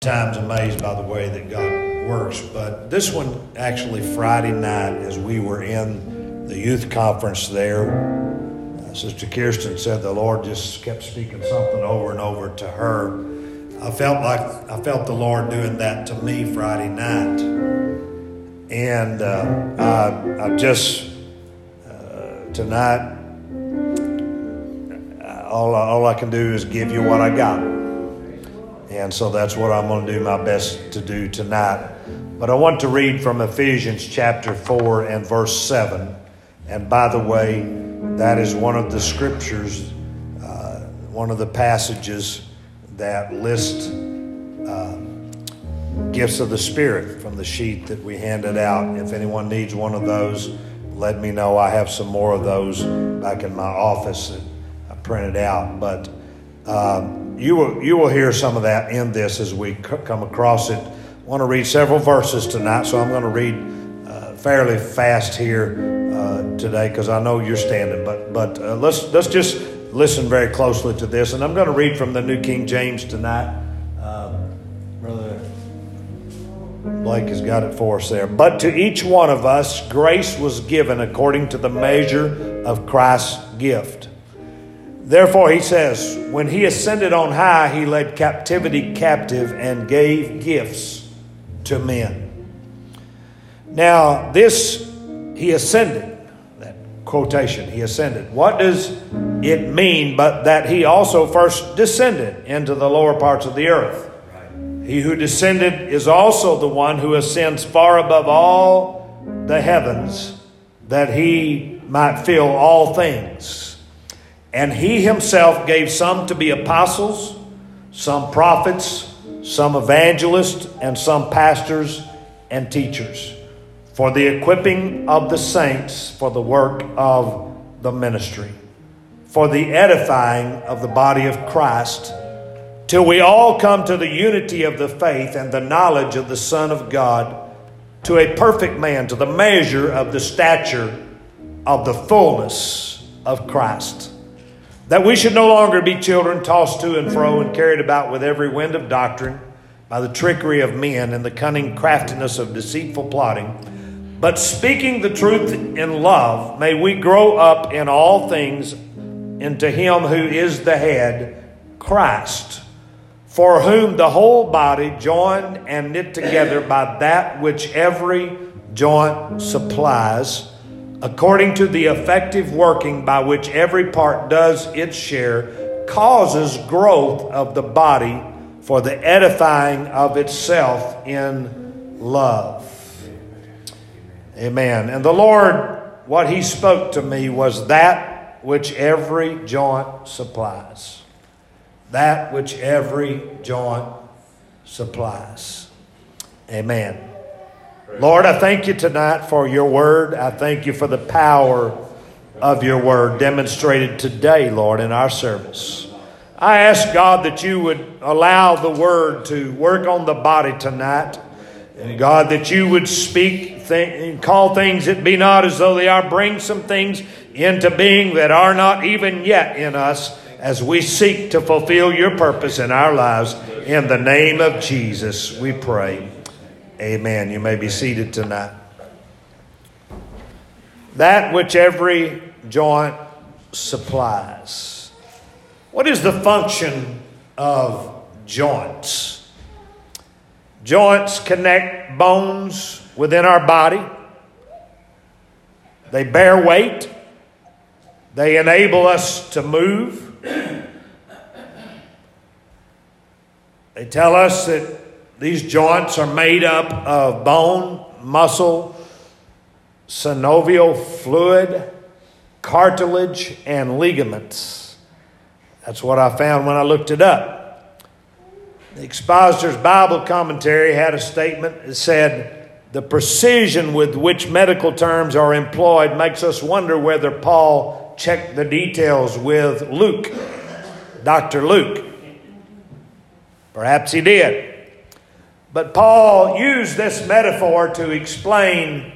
times amazed by the way that God works, but this one actually Friday night as we were in the youth conference there, uh, Sister Kirsten said the Lord just kept speaking something over and over to her. I felt like I felt the Lord doing that to me Friday night, and uh, I, I just uh, tonight all I, all I can do is give you what I got. And so that's what I'm going to do my best to do tonight. But I want to read from Ephesians chapter 4 and verse 7. And by the way, that is one of the scriptures, uh, one of the passages that list uh, gifts of the Spirit from the sheet that we handed out. If anyone needs one of those, let me know. I have some more of those back in my office that I printed out. But um, you will, you will hear some of that in this as we c- come across it. I want to read several verses tonight, so I'm going to read uh, fairly fast here uh, today because I know you're standing. But, but uh, let's, let's just listen very closely to this. And I'm going to read from the New King James tonight. Um, Brother Blake has got it for us there. But to each one of us, grace was given according to the measure of Christ's gift. Therefore, he says, when he ascended on high, he led captivity captive and gave gifts to men. Now, this, he ascended, that quotation, he ascended. What does it mean but that he also first descended into the lower parts of the earth? He who descended is also the one who ascends far above all the heavens that he might fill all things. And he himself gave some to be apostles, some prophets, some evangelists, and some pastors and teachers for the equipping of the saints for the work of the ministry, for the edifying of the body of Christ, till we all come to the unity of the faith and the knowledge of the Son of God, to a perfect man, to the measure of the stature of the fullness of Christ that we should no longer be children tossed to and fro and carried about with every wind of doctrine by the trickery of men and the cunning craftiness of deceitful plotting. But speaking the truth in love, may we grow up in all things into Him who is the head, Christ, for whom the whole body, joined and knit together by that which every joint supplies, according to the effective working by which every part does its share, causes growth of the body for the edifying of itself in love. Amen. And the Lord, what He spoke to me was that which every joint supplies. That which every joint supplies. Amen. Lord, I thank you tonight for your word. I thank you for the power of your word demonstrated today, Lord, in our service. I ask God that you would allow the word to work on the body tonight. And God, that you would speak th- and call things that be not as though they are, bring some things into being that are not even yet in us as we seek to fulfill your purpose in our lives. In the name of Jesus, we pray. Amen. You may be seated tonight. That which every joint supplies. What is the function of joints? Joints connect bones within our body. They bear weight. They enable us to move. They tell us that these joints are made up of bone, muscle, synovial fluid, cartilage, and ligaments. That's what I found when I looked it up. The Expositor's Bible commentary had a statement that said, The precision with which medical terms are employed makes us wonder whether Paul checked the details with Luke, Dr. Luke. Perhaps he did. But Paul used this metaphor to explain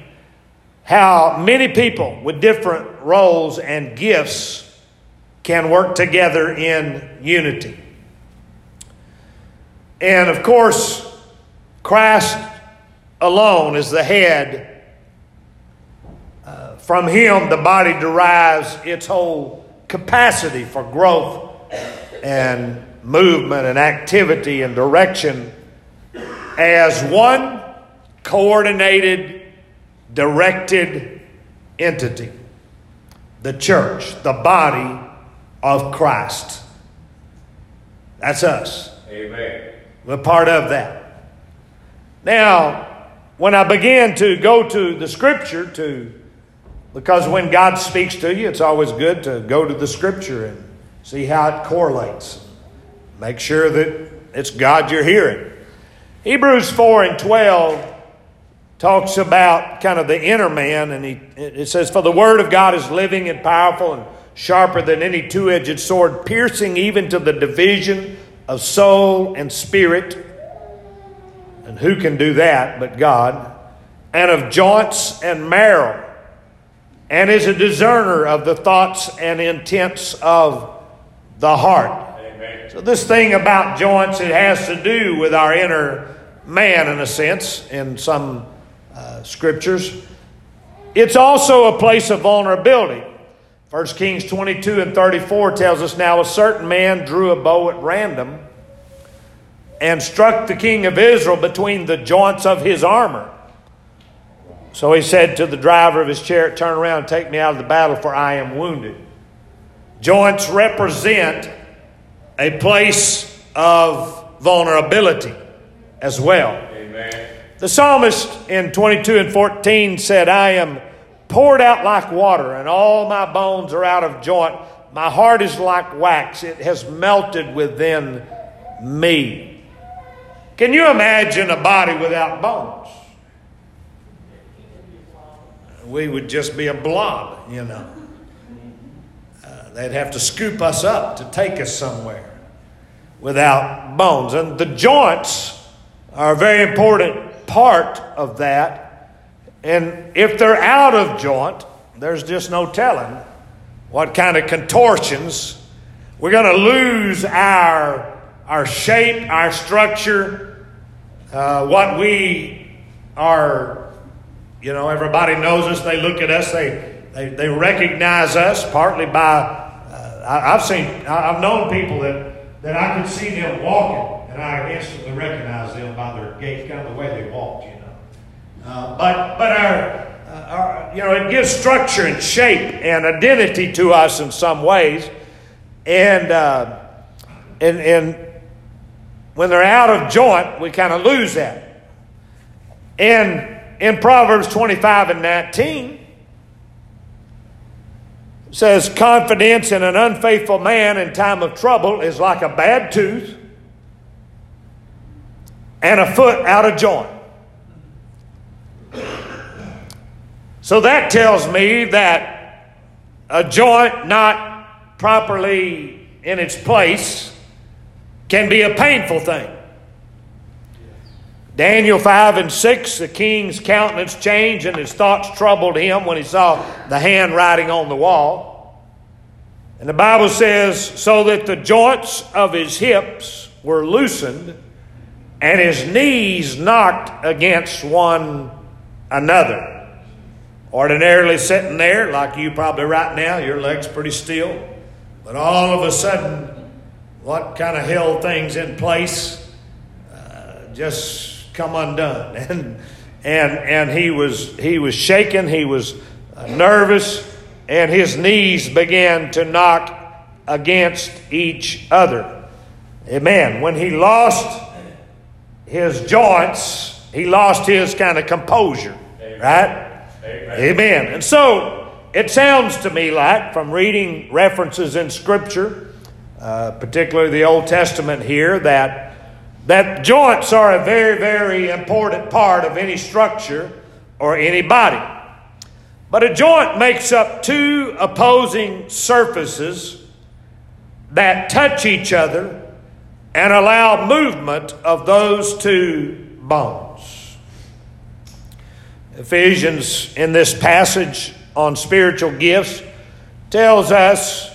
how many people with different roles and gifts can work together in unity. And of course, Christ alone is the head. Uh, from him, the body derives its whole capacity for growth and movement and activity and direction as one coordinated, directed entity. The church, the body of Christ. That's us. Amen. We're part of that. Now, when I began to go to the scripture to because when God speaks to you, it's always good to go to the scripture and see how it correlates. Make sure that it's God you're hearing. Hebrews 4 and 12 talks about kind of the inner man, and he, it says, For the word of God is living and powerful and sharper than any two edged sword, piercing even to the division of soul and spirit. And who can do that but God? And of joints and marrow, and is a discerner of the thoughts and intents of the heart. So, this thing about joints, it has to do with our inner man, in a sense, in some uh, scriptures. It's also a place of vulnerability. 1 Kings 22 and 34 tells us now a certain man drew a bow at random and struck the king of Israel between the joints of his armor. So he said to the driver of his chariot, Turn around and take me out of the battle, for I am wounded. Joints represent a place of vulnerability as well. Amen. The psalmist in 22 and 14 said, I am poured out like water, and all my bones are out of joint. My heart is like wax, it has melted within me. Can you imagine a body without bones? We would just be a blob, you know. They'd have to scoop us up to take us somewhere without bones. And the joints are a very important part of that. And if they're out of joint, there's just no telling what kind of contortions. We're going to lose our, our shape, our structure, uh, what we are, you know, everybody knows us, they look at us, they, they, they recognize us partly by, uh, I, I've seen, I've known people that, that I could see them walking and I instantly recognize them by their gait, kind of the way they walked, you know. Uh, but but our, uh, our, you know, it gives structure and shape and identity to us in some ways. And, uh, and, and when they're out of joint, we kind of lose that. And in Proverbs 25 and 19, it says, Confidence in an unfaithful man in time of trouble is like a bad tooth and a foot out of joint. So that tells me that a joint not properly in its place can be a painful thing. Daniel 5 and 6, the king's countenance changed and his thoughts troubled him when he saw the handwriting on the wall. And the Bible says, so that the joints of his hips were loosened and his knees knocked against one another. Ordinarily sitting there, like you probably right now, your legs pretty still. But all of a sudden, what kind of held things in place uh, just come undone. And, and, and he, was, he was shaken, he was uh, nervous, and his knees began to knock against each other. Amen. When he lost his joints, he lost his kind of composure, right? Amen. Amen. And so it sounds to me like, from reading references in Scripture, uh, particularly the Old Testament here, that that joints are a very, very important part of any structure or any body. But a joint makes up two opposing surfaces that touch each other and allow movement of those two bones. Ephesians, in this passage on spiritual gifts, tells us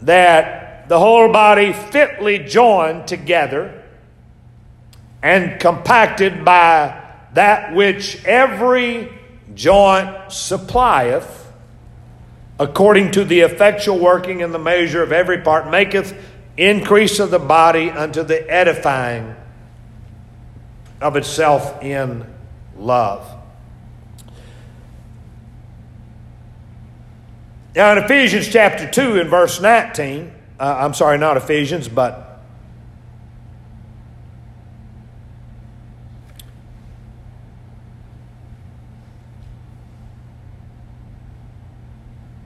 that the whole body fitly joined together and compacted by that which every joint supplieth, according to the effectual working in the measure of every part, maketh increase of the body unto the edifying of itself in love. Now, in Ephesians chapter 2, in verse 19, uh, I'm sorry, not Ephesians, but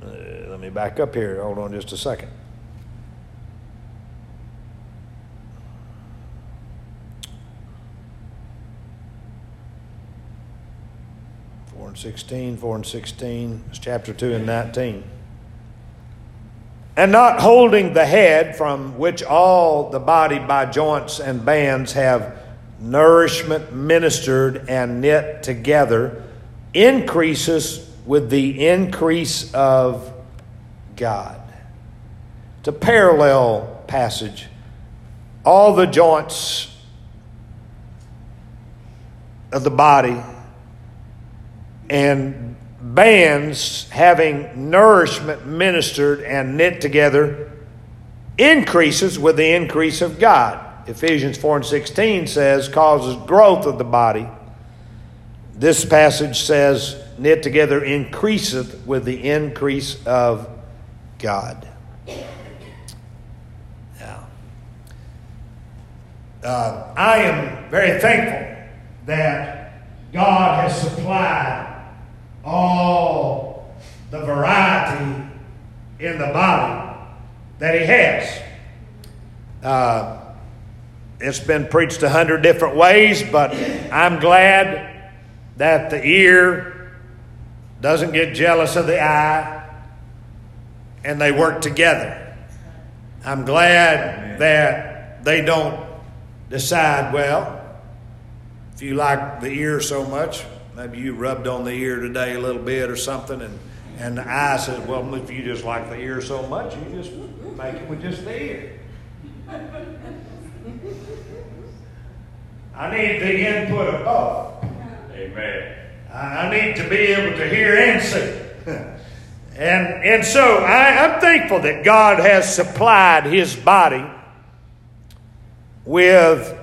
uh, let me back up here. Hold on just a second. Four and sixteen, four and sixteen. It's chapter two and nineteen and not holding the head from which all the body by joints and bands have nourishment ministered and knit together increases with the increase of God. It's a parallel passage. All the joints of the body and bands having nourishment ministered and knit together increases with the increase of God. Ephesians 4 and 16 says, causes growth of the body. This passage says, knit together increaseth with the increase of God. Now, uh, I am very thankful that God has supplied all the variety in the body that he has. Uh, it's been preached a hundred different ways, but I'm glad that the ear doesn't get jealous of the eye and they work together. I'm glad that they don't decide, well, if you like the ear so much, maybe you rubbed on the ear today a little bit or something, and, and the eye says, Well, if you just like the ear so much, you just make it with just the ear. I need the input of both. Amen. I need to be able to hear and see. and, and so I, I'm thankful that God has supplied his body with,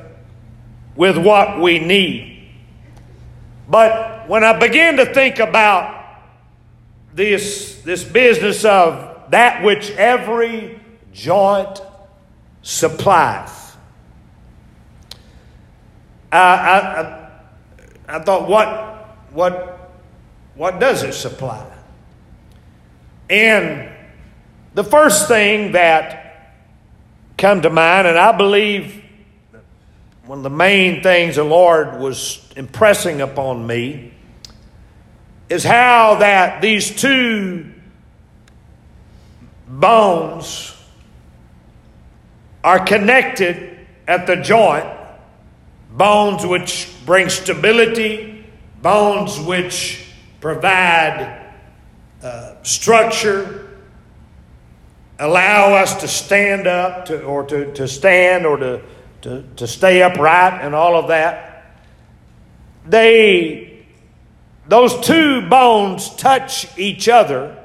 with what we need. But when I begin to think about this, this business of that which every joint supplies, I, I, I thought, what, what, what does it supply? And the first thing that come to mind, and I believe one of the main things the Lord was impressing upon me is how that these two bones are connected at the joint. Bones which bring stability bones which provide uh, structure allow us to stand up to, or to, to stand or to to, to stay upright and all of that. They, those two bones touch each other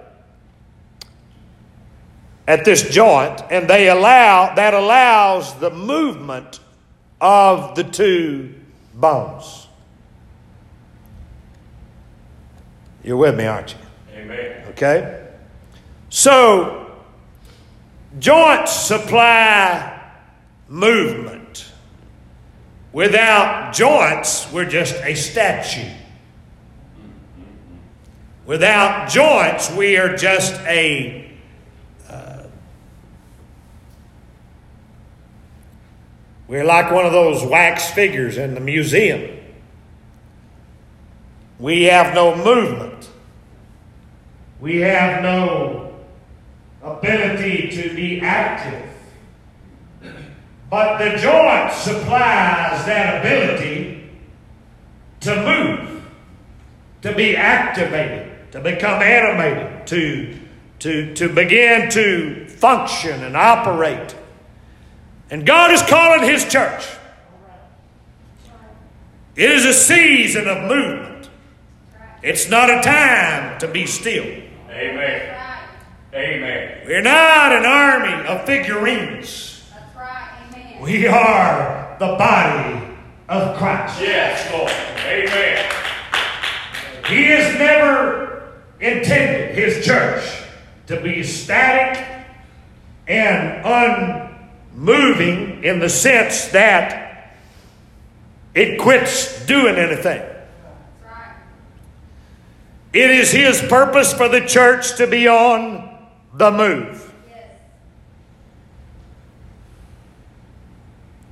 at this joint, and they allow, that allows the movement of the two bones. You're with me, aren't you? Amen. Okay? So, joints supply movement. Without joints, we're just a statue. Without joints, we are just a uh, we're like one of those wax figures in the museum. We have no movement. We have no ability to be active. But the joint supplies that ability to move, to be activated, to become animated, to, to, to begin to function and operate. And God is calling His church. It is a season of movement. It's not a time to be still. Amen. Amen. We're not an army of figurines. That's right. Amen. We are the body of Christ. Yes, Lord. Amen. He has never intended his church to be static and unmoving in the sense that it quits doing anything. That's right. It is his purpose for the church to be on the move.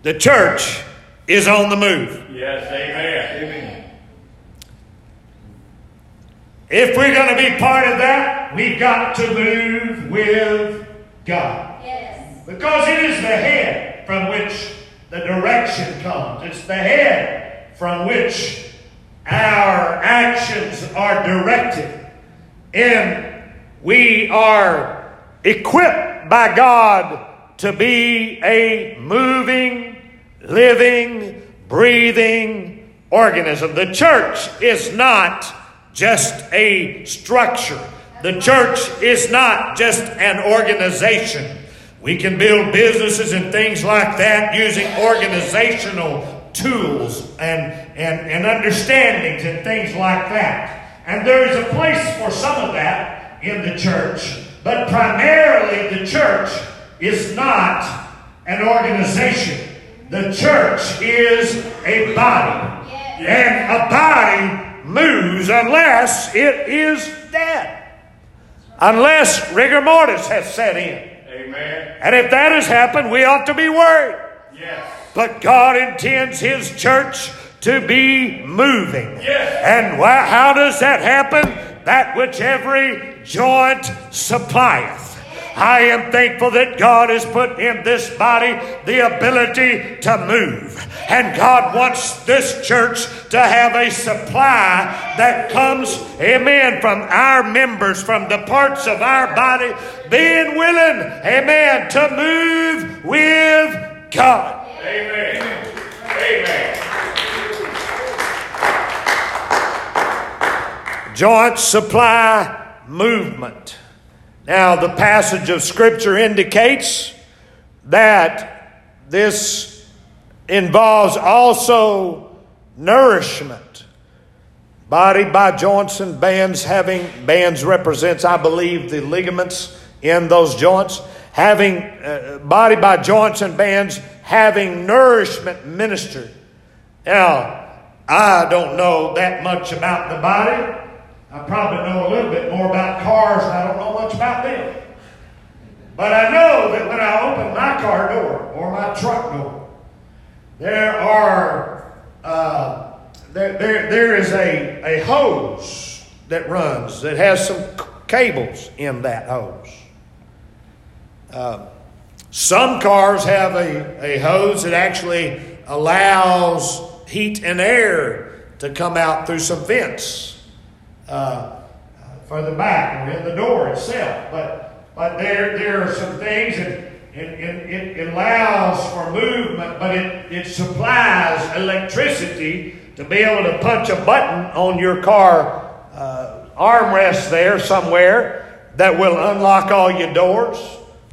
The church is on the move. Yes, amen. Amen. If we're going to be part of that, we've got to move with God. Yes. Because it is the head from which the direction comes. It's the head from which our actions are directed. And we are equipped by God to be a moving, living, breathing organism. The church is not just a structure. The church is not just an organization. We can build businesses and things like that using organizational tools and, and, and understandings and things like that. And there is a place for some of that in the church, but primarily the church is not an organization. The church is a body. And a body moves unless it is dead. Unless rigor mortis has set in. Amen. And if that has happened, we ought to be worried. Yes. But God intends His church to be moving. Yes. And why, how does that happen? That which every joint supplieth. I am thankful that God has put in this body the ability to move. And God wants this church to have a supply that comes, amen, from our members, from the parts of our body, being willing, amen, to move with God. Amen. Amen. Joint supply movement. Now, the passage of Scripture indicates that this involves also nourishment. Body by joints and bands having, bands represents, I believe, the ligaments in those joints. Having, uh, body by joints and bands having nourishment ministered. Now, I don't know that much about the body. I probably know a little bit more about cars, and I don't know much about them. But I know that when I open my car door or my truck door, there are uh, there, there, there is a, a hose that runs that has some cables in that hose. Uh, some cars have a, a hose that actually allows heat and air to come out through some vents uh, further back or in the door itself. But but there there are some things and it, it, it allows for movement, but it, it supplies electricity to be able to punch a button on your car uh, armrest there somewhere that will unlock all your doors,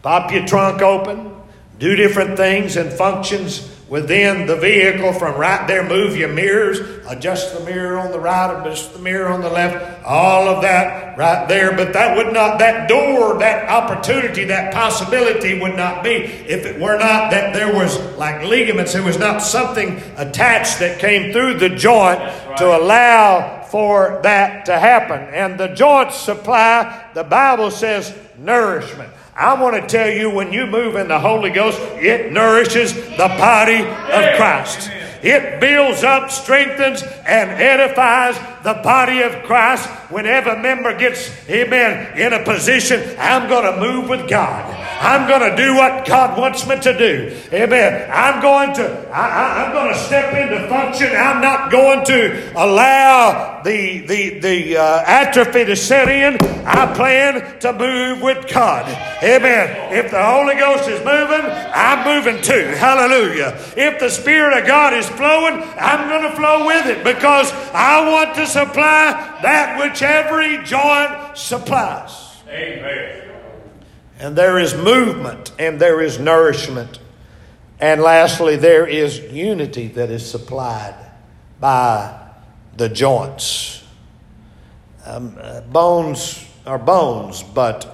pop your trunk open, do different things and functions within the vehicle from right there. Move your mirrors, adjust the mirror on the right, adjust the mirror on the left, all of that right there. But that would not, that door, that opportunity, that possibility would not be if it were not that there was like ligaments, there was not something attached that came through the joint right. to allow for that to happen. And the joints supply, the Bible says, nourishment. I want to tell you when you move in the Holy Ghost, it nourishes the body of Christ. It builds up, strengthens, and edifies the body of Christ. Whenever a member gets, amen, in a position, I'm going to move with God. I'm going to do what God wants me to do. Amen. I'm going to, I, I'm going to step into function. I'm not going to allow the, the, the uh, atrophy to set in. I plan to move with God. Amen. If the Holy Ghost is moving, I'm moving too. Hallelujah. If the Spirit of God is flowing, I'm going to flow with it because I want to supply that which every joint supplies. Amen. And there is movement and there is nourishment. And lastly, there is unity that is supplied by the joints. Um, uh, bones are bones, but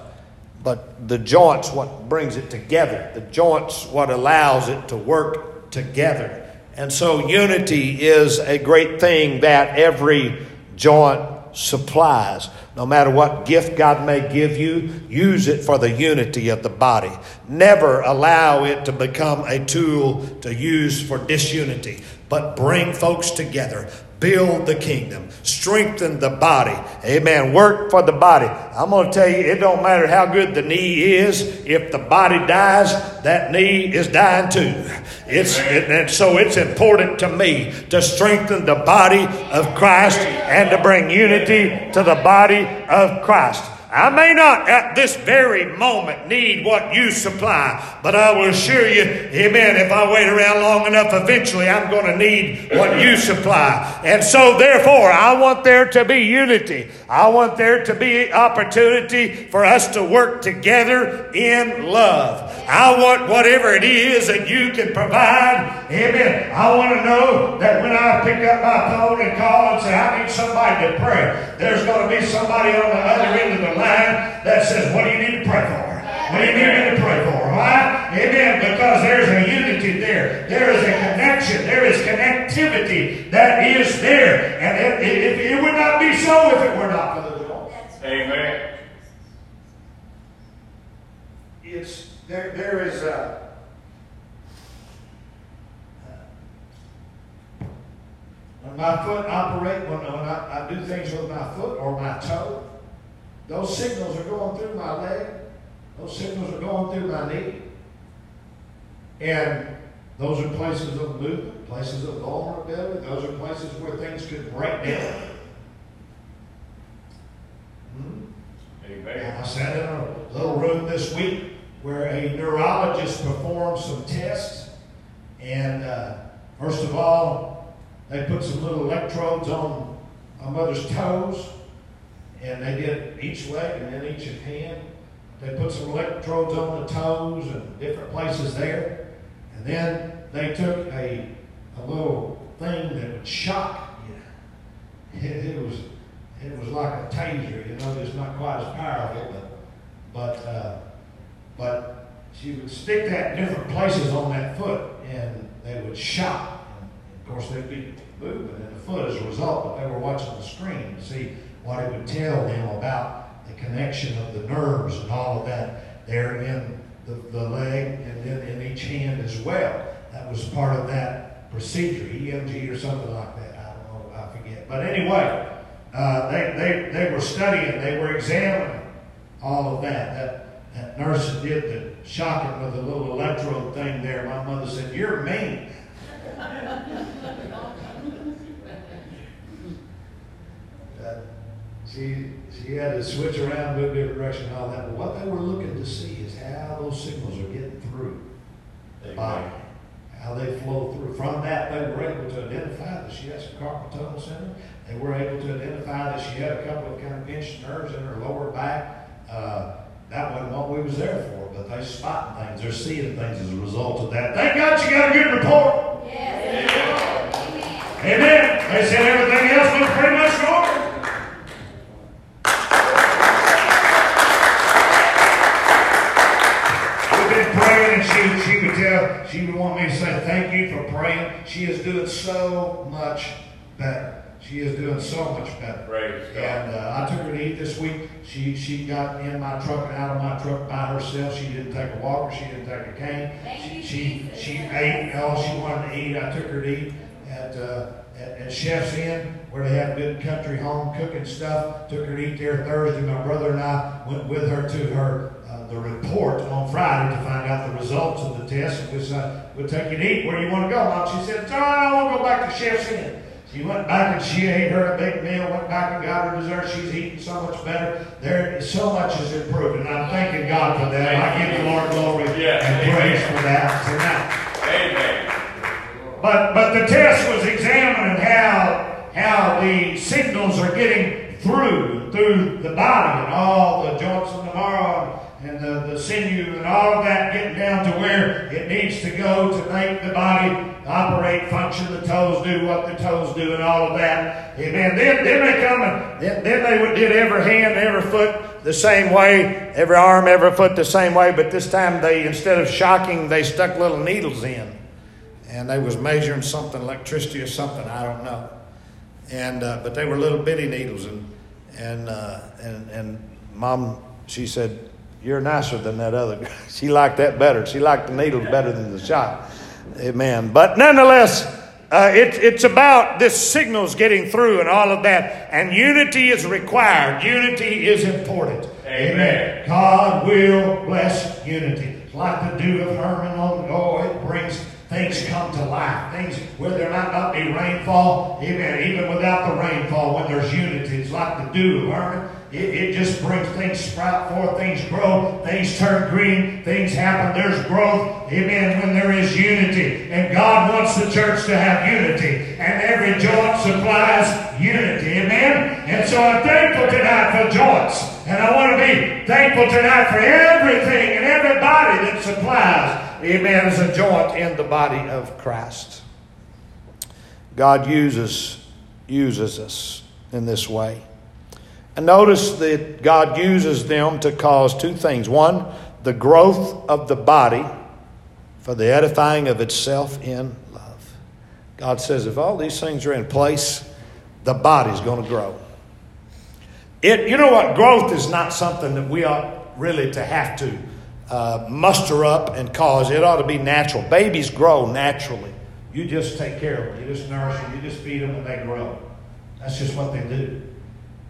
but the joints what brings it together. The joints what allows it to work together. And so unity is a great thing that every joint supplies. No matter what gift God may give you, use it for the unity of the body. Never allow it to become a tool to use for disunity, but bring folks together build the kingdom, strengthen the body. Amen. Work for the body. I'm going to tell you, it don't matter how good the knee is. If the body dies, that knee is dying too. It's it, and so it's important to me to strengthen the body of Christ and to bring unity to the body of Christ. I may not at this very moment need what you supply, but I will assure you, amen, if I wait around long enough, eventually I'm going to need what you supply. And so, therefore, I want there to be unity. I want there to be opportunity for us to work together in love. I want whatever it is that you can provide, amen. I want to know that when I pick up my phone and call and say, I need somebody to pray, there's going to be somebody on the other end of the line that says, What do you need to pray for? What do you need to pray for? Why? Amen. Because there's a unity there. There is a connection. There is connectivity that is there. And it, it, it, it would not be so if it were not for the Lord. Amen. It's there. There is a. Uh, when my foot operate, when, when I, I do things with my foot or my toe, those signals are going through my leg. Those signals are going through my knee. And those are places of movement, places of vulnerability. Those are places where things could break down. Hmm? Amen. I sat in a little room this week where a neurologist performed some tests. And uh, first of all, they put some little electrodes on my mother's toes. And they did each leg and then each hand. They put some electrodes on the toes and different places there. And then they took a, a little thing that would shock you. It, it was it was like a taser, you know, it's not quite as powerful, but but uh, but she would stick that in different places on that foot, and they would shock. And of course, they'd be moving in the foot as a result, but they were watching the screen see what it would tell them about the connection of the nerves and all of that there in the, the leg and then in each hand as well. That was part of that procedure, EMG or something like that. I don't know, I forget. But anyway, uh, they, they, they were studying, they were examining all of that. That, that nurse did the shocking with the little electrode thing there, my mother said, You're mean. she, she had to switch around, move different direction, and all that. But what they were looking to see is how those signals are getting through the body, how they flow through. From that, they were able to identify that she had some carpal tunnel syndrome. They were able to identify that she had a couple of kind of pinched nerves in her lower back. Uh, that wasn't what we was there for, but they spotting things. They're seeing things as a result of that. Thank God you got a good report. Yes. Amen. Amen. They said everything else was pretty much normal. We've been praying, and she, she would tell, she would want me to say thank you for praying. She is doing so much better. She is doing so much better. Praise And uh, I took her to eat this week. She she got in my truck and out of my truck by herself. She didn't take a walker. She didn't take a cane. Thank you, She she ate all she wanted to eat. I took her to eat at uh, at, at Chef's Inn where they have good country home cooking stuff. Took her to eat there Thursday. My brother and I went with her to her. The report on Friday to find out the results of the test. And we said, we'll take you to eat. Where do you want to go, Mom? She said, John, I want to go back to Chef's Inn. She went back and she ate her a big meal, went back and got her dessert. She's eating so much better. There, so much has improved, and I'm thanking God for that. I give the Lord glory and amen. praise for that tonight. Amen. But but the test was examining how how the signals are getting through through the body and all the joints in the marrow and the, the sinew and all of that getting down to where it needs to go to make the body operate, function, the toes do what the toes do and all of that. Amen. Then, then they come and then, then they did every hand, every foot the same way, every arm, every foot the same way, but this time they, instead of shocking, they stuck little needles in. And they was measuring something, electricity or something, I don't know. And, uh, but they were little bitty needles and, and, uh, and, and mom, she said, you're nicer than that other guy. She liked that better. She liked the needles better than the shot. Amen. But nonetheless, uh, it, it's about this signals getting through and all of that. And unity is required. Unity is important. Amen. God will bless unity. Like the dew of Hermon on oh, it brings things come to life. Things where there might not be rainfall, amen. Even without the rainfall, when there's unity, it's like the dew of Hermon. It, it just brings things sprout forth, things grow, things turn green, things happen. There's growth, amen, when there is unity. And God wants the church to have unity. And every joint supplies unity, amen. And so I'm thankful tonight for joints. And I want to be thankful tonight for everything and everybody that supplies, amen, as a joint in the body of Christ. God uses, uses us in this way. And notice that God uses them to cause two things. One, the growth of the body for the edifying of itself in love. God says if all these things are in place, the body's going to grow. It, you know what? Growth is not something that we ought really to have to uh, muster up and cause. It ought to be natural. Babies grow naturally. You just take care of them. You just nurse them. You just feed them and they grow. That's just what they do.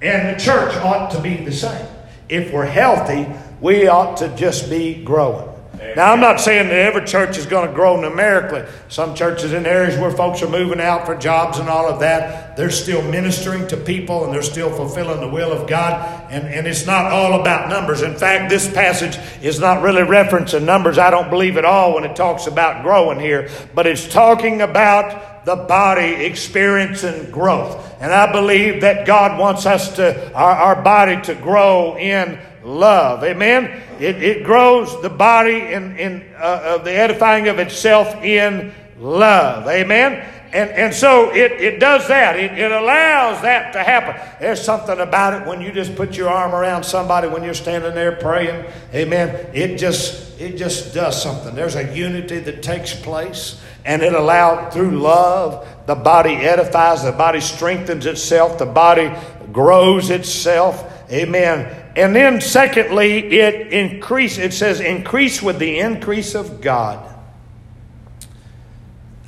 And the church ought to be the same. If we're healthy, we ought to just be growing. Now, I'm not saying that every church is going to grow numerically. Some churches in areas where folks are moving out for jobs and all of that, they're still ministering to people and they're still fulfilling the will of God. And, and it's not all about numbers. In fact, this passage is not really referencing numbers, I don't believe at all, when it talks about growing here. But it's talking about the body experiencing growth. And I believe that God wants us to, our, our body to grow in love. Amen? It, it grows the body in, in uh, the edifying of itself in love. Amen? And, and so it, it does that. It, it allows that to happen. There's something about it when you just put your arm around somebody when you're standing there praying. Amen. It just it just does something. There's a unity that takes place. And it allows through love, the body edifies, the body strengthens itself, the body grows itself. Amen. And then secondly, it increase, it says increase with the increase of God.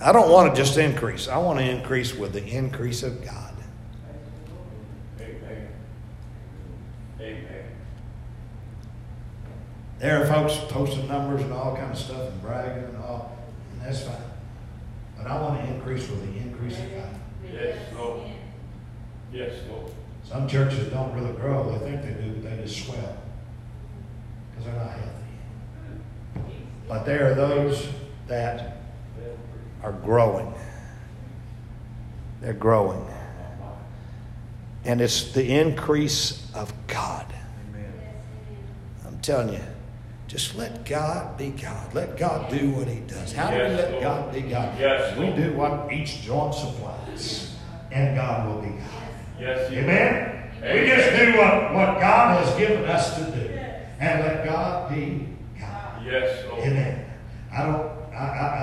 I don't want to just increase. I want to increase with the increase of God. Amen. Amen. There are folks posting numbers and all kind of stuff and bragging and all, and that's fine. But I want to increase with the increase of God. Yes, Lord. Yes, Lord. Some churches don't really grow. They think they do, but they just swell because they're not healthy. But there are those that are growing. They're growing. And it's the increase of God. I'm telling you, just let God be God. Let God do what He does. How do we let Lord. God be God? Yes, we Lord. do what each joint supplies, and God will be God. Yes, you- Amen? We just do what, what God has given us to do. And let God be God. Yes, Lord. Amen. I don't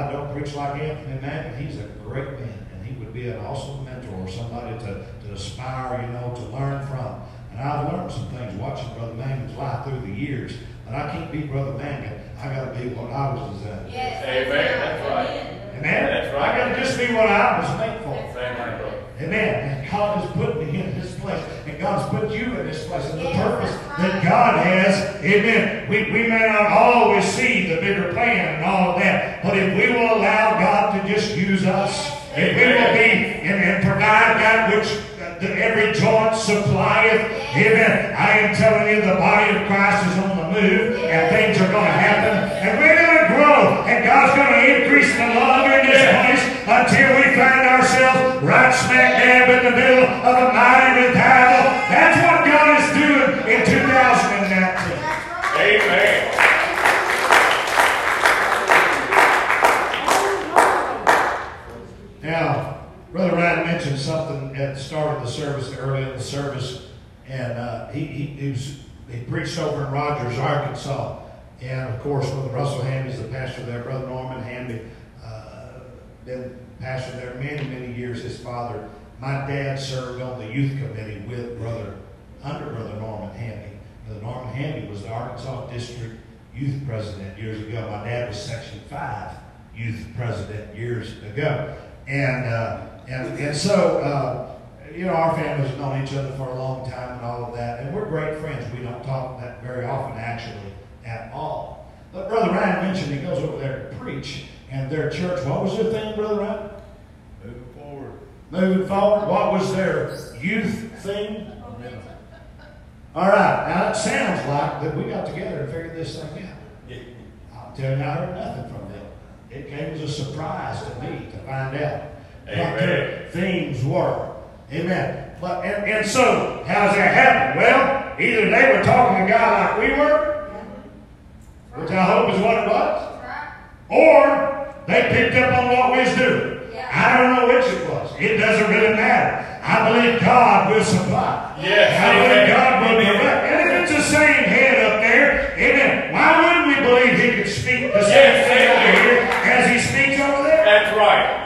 I, I, I don't preach like Anthony Manning. He's a great man and he would be an awesome mentor, or somebody to, to aspire, you know, to learn from. And I've learned some things watching Brother Manning's life through the years. But I can't be Brother Manning. I gotta be what I was designed. Yes. Amen. That's right. Amen. That's right. I gotta just be what I was made for. Thank you. Amen. And God has put me in this place. God's put you in this place. And the purpose that. God has, amen. We, we may not always see the bigger plan and all of that. But if we will allow God to just use us, if we will be and, and provide that which the, every joint supplieth, amen. I am telling you, the body of Christ is on the move and things are going to happen. And we're going to grow. And God's going to increase the love in this place until we find ourselves right smack dab in the middle of a mighty revival. Something at the start of the service, early in the service, and uh, he, he, he, was, he preached over in Rogers, Arkansas. And of course, Brother Russell Hamby is the pastor there. Brother Norman Hamby, uh, been pastor there many, many years. His father, my dad served on the youth committee with Brother, under Brother Norman Hamby. Brother Norman Hamby was the Arkansas District Youth President years ago. My dad was Section 5 Youth President years ago. And, uh, and, and so, uh, you know, our families have known each other for a long time and all of that. And we're great friends. We don't talk that very often, actually, at all. But Brother Ryan mentioned he goes over there to preach. And their church, what was their thing, Brother Ryan? Moving forward. Moving forward, what was their youth thing? All right, now it sounds like that we got together and figured this thing out. I'll tell you, I heard nothing from them. It came as a surprise to me to find out Amen. themes were. Amen. But and, and so, how's that happen? Well, either they were talking to God like we were, which I hope is what it was, or they picked up on what we was doing. I don't know which it was. It doesn't really matter. I believe God will supply. Yes, I believe. God will Amen. direct. And if it's the same head up there, amen, why wouldn't we believe he could speak the same Yes, thing over amen. here as he speaks over there? That's right.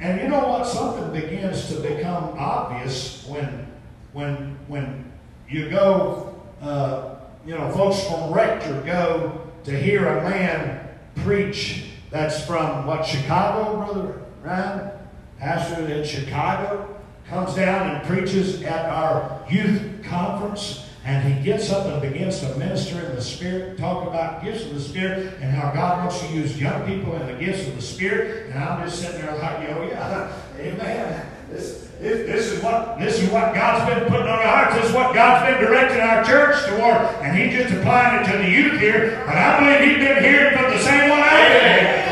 And you know what? Something begins to become obvious when, when, when you go, uh, you know, folks from Rector go to hear a man preach that's from what, Chicago, Brother Ryan? Pastor in Chicago comes down and preaches at our youth conference. And he gets up and begins to minister in the Spirit, talk about gifts of the Spirit and how God wants to use young people in the gifts of the Spirit. And I'm just sitting there like, yo, yeah, amen. This, this, this is what this is what God's been putting on our hearts. This is what God's been directing our church toward, and He's just applying it to the youth here. But I believe He's been hearing from the same one I've been hearing.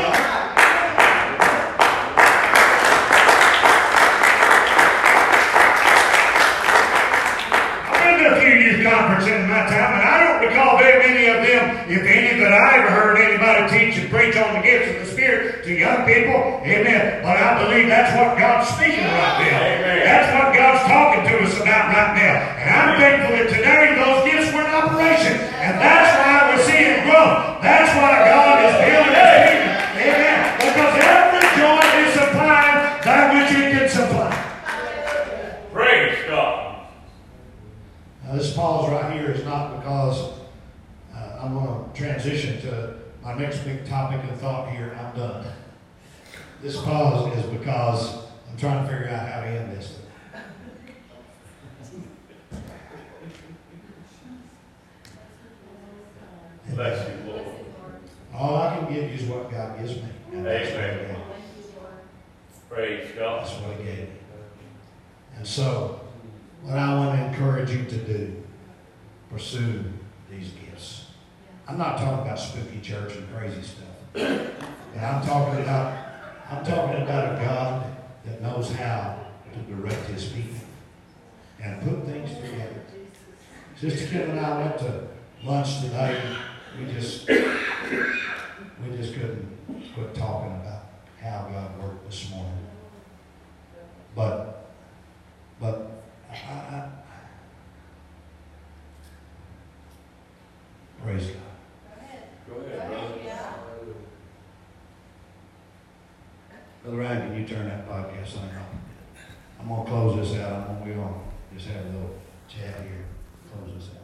I've been to a few youth conferences in my time, and I don't recall very many of them, if any, that I ever heard anybody teach and preach on the gifts of the Spirit to young people. Amen. But I believe that's what God's speaking right now. Amen. That's what God's talking to us about right now. And I'm thankful that today those gifts were in operation. And that's why we're seeing growth. That's why God is building his kingdom. Amen. Because every joint is supplied that which it can supply. Praise God. Now, this pause right here is not because uh, I'm going to transition to my next big topic and thought here. I'm done. This pause is because I'm trying to figure out how to end this. Bless you, Lord. All I can give you is what God gives me. And that's what He Amen. Praise God. That's what He gave me. And so, what I want to encourage you to do, pursue these gifts. I'm not talking about spooky church and crazy stuff. And I'm talking about, I'm talking about a God that knows how to direct His people and put things together. Sister Kim and I went to lunch today. We just, we just couldn't quit talking about how God worked this morning. But, but I, I, praise God. Go ahead, brother. Brother Ryan, can you turn that podcast thing off? I'm gonna close this out. I'm gonna, we gonna just have a little chat here, close this out.